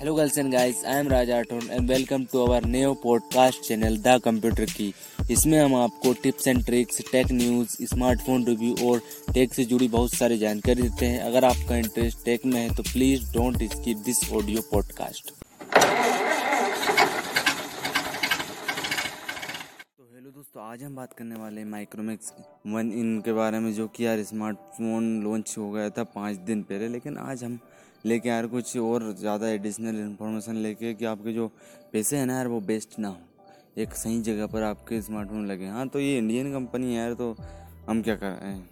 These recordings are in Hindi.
Hello girls and guys, I am Raj Rathod and welcome to our new podcast channel the computer की इसमें हम आपको tips and tricks tech news smartphone review और टेक से जुड़ी बहुत सारी जानकारी देते हैं। अगर आपका इंटरेस्ट टेक में है तो please don't skip this audio podcast तो हेलो आज हम बात करने वाले हैं माइक्रोमैक्स वन इन के बारे में जो कि यार स्मार्टफ़ोन लॉन्च हो गया था पाँच दिन पहले लेकिन आज हम लेके यार कुछ और ज़्यादा एडिशनल इन्फॉर्मेशन लेके कि आपके जो पैसे हैं ना यार वो बेस्ट ना हो। एक सही जगह पर आपके स्मार्टफ़ोन लगे। हाँ तो ये इंडियन कंपनी है यार तो हम क्या कर रहे हैं?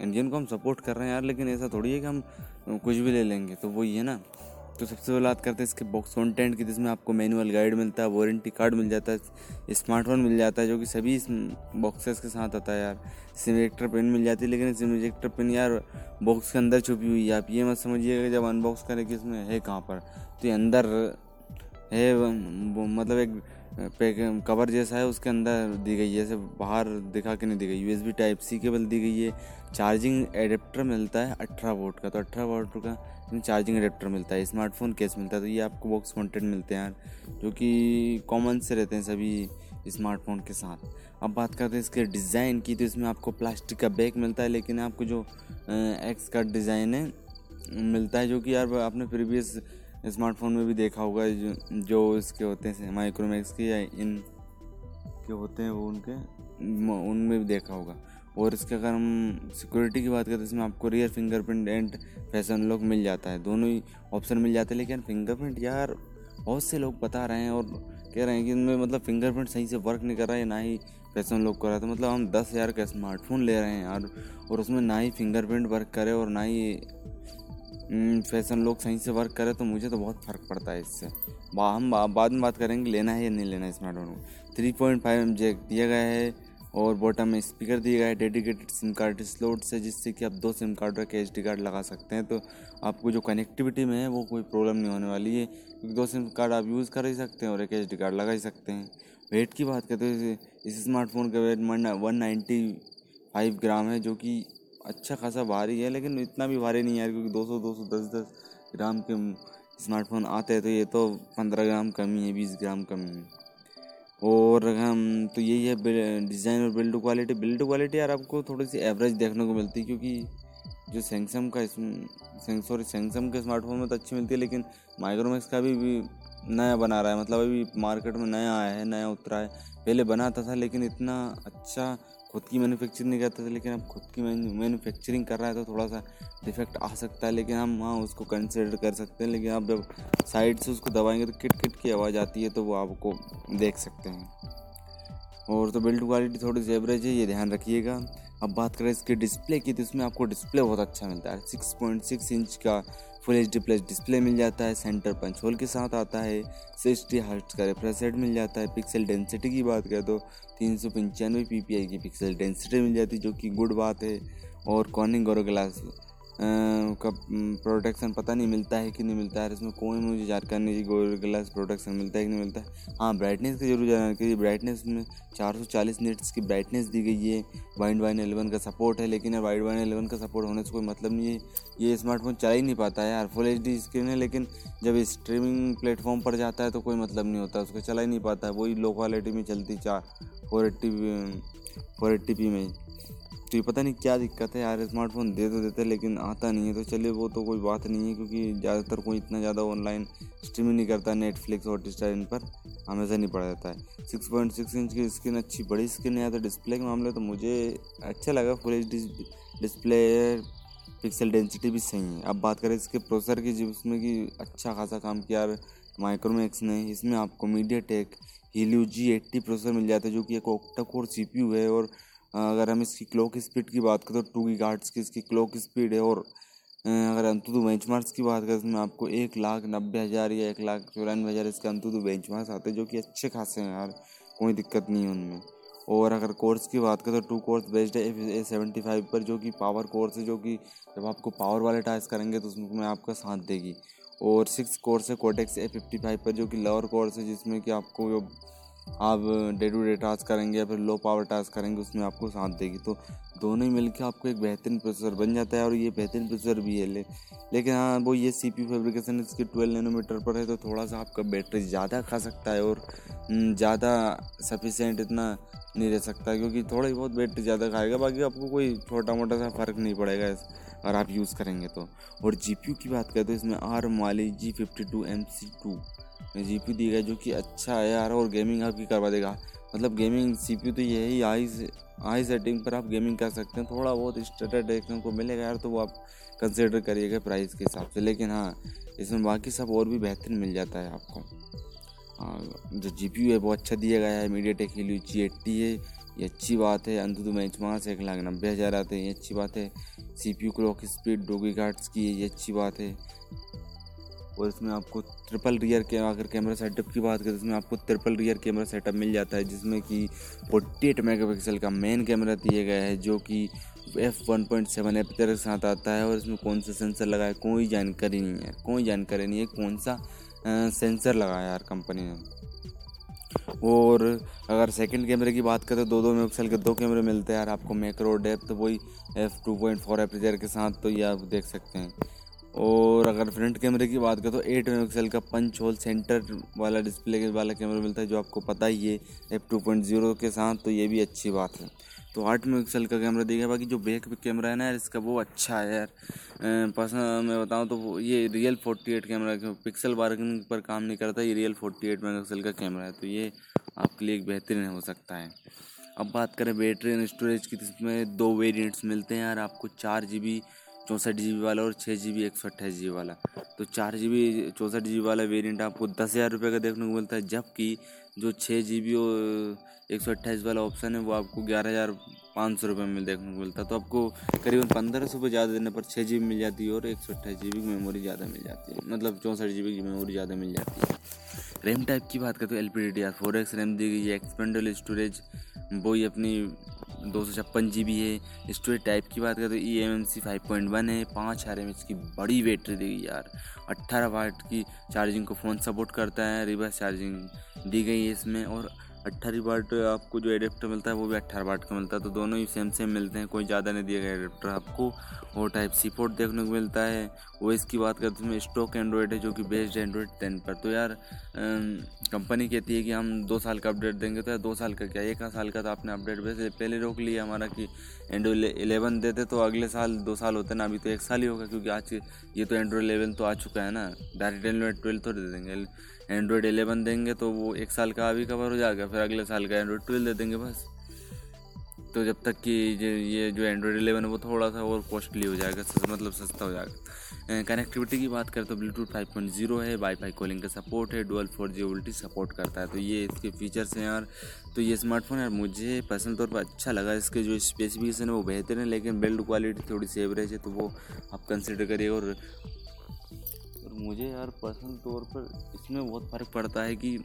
इंडियन हम्म, को हम सपोर्ट कर रहे हैं यार लेकिन ऐसा थोड़ी है कि हम कुछ भी ले लेंगे तो वही है ना? तो सबसे पहले बात करते हैं इसके बॉक्स कंटेंट की, जिसमें आपको मैनुअल गाइड मिलता है वारंटी कार्ड मिल जाता है स्मार्टफ़ोन मिल जाता है, जो कि सभी बॉक्सेस के साथ आता है यार। सिम सिमेक्टर पेन मिल जाती है, लेकिन सिमेक्टर पेन यार बॉक्स के अंदर छुपी हुई है। आप ये मत समझिएगा जब अनबॉक्स करें कि इसमें है कहाँ पर। तो ये अंदर है मतलब एक पैक कवर जैसा है, उसके अंदर दी गई है, जैसे बाहर दिखा के नहीं दी गई। यूएसबी टाइप सी केबल दी गई है। चार्जिंग एडेप्टर मिलता है, अठारह वोट का। तो अठारह वोट का चार्जिंग एडेप्टर मिलता है स्मार्टफ़ोन केस मिलता है तो ये आपको बॉक्स कंटेंट मिलते हैं यार जो कि कॉमन से रहते हैं सभी स्मार्टफ़ोन के साथ। अब बात करते हैं इसके डिज़ाइन की तो इसमें आपको प्लास्टिक का बैग मिलता है लेकिन आपको जो एक्स का डिज़ाइन है मिलता है जो कि यार आपने प्रीवियस स्मार्टफ़ोन में भी देखा होगा जो, जो इसके होते हैं माइक्रोमैक्स के या इन के होते हैं वो उनके उनमें भी देखा होगा। और इसके अगर हम सिक्योरिटी की बात करें तो इसमें आपको rear fingerprint and face lock मिल जाता है। दोनों ही ऑप्शन मिल जाते हैं लेकिन फिंगरप्रिंट यार बहुत से लोग बता रहे हैं और कह रहे हैं कि इनमें मतलब फिंगरप्रिंट सही से वर्क नहीं कर रहा है ना ही फ़ैशन लॉक कर रहा है। तो मतलब हम दस हज़ार का स्मार्टफ़ोन ले रहे हैं यार और उसमें ना ही फिंगरप्रिंट वर्क करे और ना ही फ़ैशन हम्म, लोग सही से वर्क करे तो मुझे तो बहुत फ़र्क पड़ता है इससे। हम बाद में बात करेंगे लेना है या नहीं लेना है स्मार्टफ़ोन को। Three point five M jack दिया गया है। और बॉटम में स्पीकर दिया गया है डेडिकेटेड सिम कार्ड स्लोट से, जिससे कि आप दो सिम कार्ड रख एच डी कार्ड लगा सकते हैं। तो आपको जो कनेक्टिविटी में है, वो कोई प्रॉब्लम नहीं होने वाली है, क्योंकि दो सिम कार्ड आप यूज़ कर ही सकते हैं और एक एच कार्ड लगा ही सकते हैं। वेट की बात करते हैं इस स्मार्टफ़ोन का weight one ninety five gram है, जो कि अच्छा खासा भारी है, लेकिन इतना भी भारी नहीं है क्योंकि दो सौ दो सौ दस दस ग्राम के स्मार्टफ़ोन आते हैं तो ये तो पंद्रह ग्राम कमी है बीस ग्राम कमी है। और हम तो यही है डिज़ाइन और बिल्ड क्वालिटी बिल्ड क्वालिटी यार आपको थोड़ी सी एवरेज देखने को मिलती है क्योंकि जो सैमसंग का सॉरी सैमसंग के स्मार्टफ़ोन में तो अच्छी मिलती है लेकिन माइक्रोमैक्स का भी, भी नया बना रहा है। मतलब अभी मार्केट में नया आया है नया उतरा है। पहले बनाता था लेकिन इतना अच्छा खुद की मैन्युफैक्चरिंग नहीं करता था, लेकिन अब खुद की मैन्युफैक्चरिंग कर रहा है तो थोड़ा सा डिफेक्ट आ सकता है, लेकिन हम हाँ उसको कंसिडर कर सकते हैं, लेकिन आप जब साइड से उसको दबाएँगे तो किट किट की आवाज़ आती है तो वो आपको देख सकते हैं। और तो बिल्ड क्वालिटी थोड़ी सी एवरेज है, ये ध्यान रखिएगा। अब बात करें इसके डिस्प्ले की तो इसमें आपको डिस्प्ले बहुत अच्छा मिलता है। सिक्स पॉइंट सिक्स इंच का full H D plus display मिल जाता है, सेंटर पंच होल के साथ आता है, सिक्सटी हर्ट्स का रिफ्रेश रेट मिल जाता है, पिक्सल डेंसिटी की बात करें तो तीन सौ पंचानवे पी पी आई की पिक्सल डेंसिटी मिल जाती है, जो कि गुड बात है। और कॉर्निंग गोरो ग्लास का प्रोटेक्शन पता नहीं मिलता है कि नहीं मिलता है। इसमें कोई मुझे जानकारी नहीं गोल ग्लास प्रोटेक्शन मिलता है कि नहीं मिलता है। हाँ ब्राइटनेस की ज़रूर जानकारी ब्राइटनेस में 440 निट्स की ब्राइटनेस दी गई है। वाइड वाइन एलेवन का सपोर्ट है, लेकिन वाइड वाइन एलेवन का सपोर्ट होने से कोई मतलब नहीं है। ये स्मार्टफ़ोन चला ही नहीं पाता है यार फुल एच स्क्रीन है, लेकिन जब स्ट्रीमिंग प्लेटफॉर्म पर जाता है तो कोई मतलब नहीं होता। उसको चला ही नहीं पाता है। वही लो क्वालिटी में चलती चार four eighty four eighty P में। तो ये पता नहीं क्या दिक्कत है यार स्मार्टफ़ोन दे तो देते लेकिन आता नहीं है। तो चलिए, वो तो कोई बात नहीं है क्योंकि ज़्यादातर कोई इतना ज़्यादा ऑनलाइन स्ट्रीमिंग नहीं करता नेटफ्लिक्स और स्टार इन पर। हमेशा नहीं पड़ा जाता है। सिक्स पॉइंट सिक्स इंच की स्क्रीन अच्छी बड़ी स्क्रीन है तो डिस्प्ले के मामले तो मुझे अच्छा लगा। Full H display pixel density भी सही है। अब बात करें इसके प्रोसेसर की, जिसमें कि अच्छा खासा काम किया माइक्रोमैक्स ने, इसमें आपको MediaTek Helio G eighty processor मिल जाता है, जो कि एक ओक्टा कोर सी है और अगर हम इसकी क्लॉक स्पीड की बात करें तो टू की गार्ड्स की इसकी क्लॉक स्पीड है और अगर अंतुतु बेंच मार्क्स की बात करें तो इसमें आपको एक लाख नब्बे हज़ार या एक लाख चौरानवे हज़ार इसके अंतुतु बेंच मार्क्स आते हैं जो कि अच्छे खासे हैं यार, कोई दिक्कत नहीं है उनमें। और अगर कोर्स की बात करें तो टू कोर्स बेस्ड है ए सेवेंटी फाइव पर जो कि पावर कोर्स है, जो कि जब आपको पावर वाले टास्क करेंगे तो उसमें आपका साथ देगी। और सिक्स कोर्स है कोटेक्स ए फिफ्टी फाइव पर जो कि लोअर कोर्स है, जिसमें कि आपको जो आप डे टू डे टास्क करेंगे या फिर लो पावर टास्क करेंगे उसमें आपको साथ देगी। तो दोनों ही मिलकर आपको एक बेहतरीन प्रोसेसर बन जाता है और ये बेहतरीन प्रोसेसर भी है। ले लेकिन हाँ वो ये सी पी फेब्रिकेशन इसके ट्वेल्व नैनोमीटर पर है तो थोड़ा सा आपका बैटरी ज़्यादा खा सकता है और हम्म, ज़्यादा सफिशेंट इतना नहीं रह सकता क्योंकि थोड़ा बहुत बैटरी ज़्यादा खाएगा बाकी आपको कोई छोटा मोटा सा फ़र्क नहीं पड़ेगा इस अगर आप यूज़ करेंगे तो। और जीपीयू की बात करें तो इसमें आर वाली G fifty two M C two G P दी गई जो कि अच्छा है यार, और गेमिंग आपकी करवा देगा। मतलब गेमिंग सी पी तो यही आई हाई सेटिंग पर आप गेमिंग कर सकते हैं। थोड़ा बहुत स्टेटर देखने को मिलेगा यार तो वो आप कंसिडर करिएगा प्राइस के हिसाब से। लेकिन हाँ इसमें बाकी सब और भी बेहतरीन मिल जाता है आपको। हाँ जो जी पी यू है, वो अच्छा दिया गया है। मीडिया टेक लिए जी एट्टी है, ये अच्छी बात है। अंत मैच वहाँ से एक लाख नब्बे हज़ार आते हैं, ये अच्छी बात है। C P U clock speed doggy गार्ड्स की है ये अच्छी बात है। और इसमें आपको ट्रिपल रियर के अगर कैमरा सेटअप की बात करें तो इसमें आपको ट्रिपल रियर कैमरा सेटअप मिल जाता है, जिसमें कि फोर्टी एट मेगा का मेन कैमरा दिया गया है, जो कि F one point seven F के साथ आता है, और इसमें कौन सा सेंसर लगा है कोई जानकारी नहीं है, कोई जानकारी नहीं है कौन सा सेंसर लगाया यार कंपनी ने। और अगर सेकंड कैमरे की बात करें तो दो दो मेगापिक्सल के दो कैमरे मिलते हैं यार, आपको मैक्रो डेप्थ वही F two point four F के साथ तो ये आप देख सकते हैं। और अगर फ्रंट कैमरे की बात करें तो एट मेगापिक्सल का पंच होल सेंटर वाला डिस्प्ले के वाला कैमरा मिलता है, जो आपको पता ही है एफ़ टू पॉइंट ज़ीरो के साथ तो ये भी अच्छी बात है। तो आठ मेगापिक्सल का कैमरा दिया बाकी जो बैक कैमरा है ना यार, इसका वो अच्छा है यार। पर्सनल मैं बताऊँ तो ये real forty eight camera pixel bargaining पर काम नहीं करता, ये रियल फोर्टी एट मेगापिक्सल का कैमरा है तो ये आपके लिए एक बेहतरीन हो सकता है। अब बात करें बैटरी एंड स्टोरेज की तो इसमें दो वेरिएंट्स मिलते हैं यार, आपको चार जी बी चौंसठ जी वाला और छः जी बी एक सौ अट्ठाईस जी वाला। तो चार जी बी चौंसठ जी वाला वेरिएंट आपको दस हज़ार रुपये का देखने को मिलता है, जबकि जो छः जी बी और एक सौ अट्ठाईस वाला ऑप्शन है, वो आपको ग्यारह हज़ार पाँच सौ रुपये में देखने को मिलता है। तो आपको करीबन पंद्रह सौ रुपये ज़्यादा देने पर छः जी बी मिल जाती है और एक सौ अट्ठाईस जी बी मेमोरी ज़्यादा मिल जाती है। मतलब चौंसठ जी बी की मेमोरी ज़्यादा मिल जाती है। रैम टाइप की बात करें तो L P D D R four X RAM दी गई है एक्सपेंडल स्टोरेज वही अपनी दो सौ छप्पन जी बी है। स्टोरेज टाइप की बात करें तो E M M C five point one है। पाँच हज़ार एम एच की बड़ी बैटरी देगी यार। अट्ठारह वाट की चार्जिंग को फ़ोन सपोर्ट करता है। रिवर्स चार्जिंग दी गई है इसमें। और अट्ठारह वाट आपको जो एडेप्टर मिलता है, वो भी अट्ठारह वाट का मिलता है। तो दोनों ही सेम सेम मिलते हैं, कोई ज़्यादा नहीं दिया गया एडेप्टर आपको। और टाइप सी पोर्ट देखने को मिलता है। वो इसकी बात करते हैं स्टॉक एंड्रॉयड है, जो कि बेस्ड एंड्रॉयड टेन पर। तो यार कंपनी कहती है कि हम दो साल का अपडेट देंगे तो यार दो साल का क्या? एक साल का तो आपने अपडेट वैसे पहले रोक लिया हमारा कि एंड्रॉइड इलेवन देते तो अगले साल दो साल होते ना, अभी तो एक साल ही होगा, क्योंकि आज ये तो एंड्रॉइड इलेवन तो आ चुका है ना। डायरेक्ट एंड्रॉइड ट्वेल्व तो दे देंगे। एंड्रॉयड एलेवन देंगे तो वो एक साल का अभी कवर हो जाएगा, फिर अगले साल का एंड्रॉयड ट्वेल्व दे देंगे बस। तो जब तक कि ये जो एंड्रॉयड एलेवन है वो थोड़ा सा और कॉस्टली हो जाएगा मतलब सस्ता हो जाएगा। कनेक्टिविटी की बात करें तो ब्लूटूथ 5.0 है वाईफाई कॉलिंग का सपोर्ट है dual four G VoLTE support करता है। तो ये इसके फीचर्स हैं यार। तो ये स्मार्टफ़ोन यार मुझे पर्सनल तौर पर अच्छा लगा, इसके जो स्पेसिफिकेशन है वो बेहतर है, लेकिन बिल्ड क्वालिटी थोड़ी सी एवरेज है तो वो आप कंसिडर करिए और मुझे यार पर्सनल तौर पर इसमें बहुत फ़र्क पड़ता है कि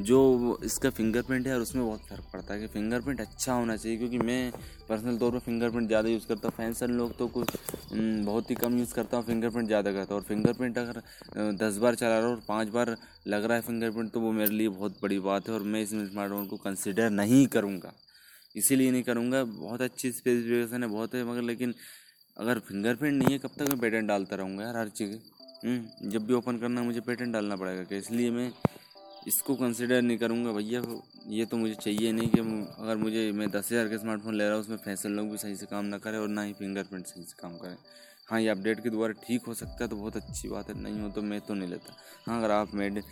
जो इसका फिंगरप्रिंट है और उसमें बहुत फ़र्क पड़ता है कि फिंगरप्रिंट अच्छा होना चाहिए, क्योंकि मैं पर्सनल तौर पर फिंगरप्रिंट ज़्यादा यूज़ करता हूँ। फैंसन लोग तो कुछ बहुत ही कम यूज़ करता हूँ फिंगरप्रिंट ज़्यादा करता हूँ। और फिंगरप्रिंट अगर दस बार चला रहा हूँ और पाँच बार लग रहा है फिंगरप्रिंट तो वो मेरे लिए बहुत बड़ी बात है और मैं इस स्मार्टफ़ोन को कंसिडर नहीं करूँगा। इसीलिए नहीं करूँगा। बहुत अच्छी स्पेसिफिकेशन है, बहुत है, मगर लेकिन अगर फिंगरप्रिंट नहीं है, कब तक मैं पेटेंट डालता रहूँगा यार हर चीज़? जब भी ओपन करना मुझे पेटेंट डालना पड़ेगा क्या इसलिए मैं इसको कंसिडर नहीं करूँगा भैया। ये तो मुझे चाहिए नहीं कि अगर मुझे, मैं दस हज़ार का स्मार्टफ़ोन ले रहा हूँ, उसमें फैसल लोग भी सही से काम ना करें और ना ही फिंगरप्रिंट सही से काम करें। हाँ ये अपडेट के द्वारा ठीक हो सकता है तो बहुत अच्छी बात है, नहीं हो तो मैं तो नहीं लेता। हाँ अगर आप मेड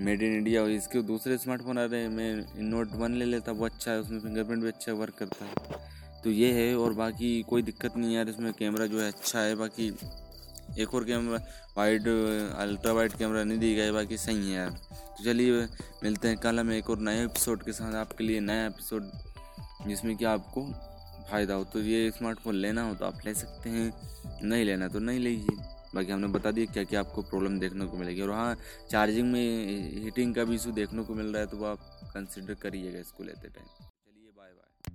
मेड इन इंडिया और इसके दूसरे स्मार्टफ़ोन आ रहे हैं, मैं नोट वन ले लेता, वो अच्छा है, उसमें फिंगरप्रिंट भी अच्छा वर्क करता है। तो ये है और बाकी कोई दिक्कत नहीं यार, इसमें कैमरा जो है अच्छा है, बाकी एक और camera wide ultra wide camera नहीं दी गई बाकी सही है यार। तो चलिए, मिलते हैं कल हम एक और नए एपिसोड के साथ, आपके लिए नया एपिसोड जिसमें कि आपको फ़ायदा हो। तो ये स्मार्टफ़ोन लेना हो तो आप ले सकते हैं, नहीं लेना तो नहीं लीजिए। बाकी हमने बता दिया क्या क्या आपको प्रॉब्लम देखने को मिलेगी। और हाँ चार्जिंग में हीटिंग का भी इशू देखने को मिल रहा है तो वो आप कंसिडर करिएगा इसको लेते time.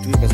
दीजिए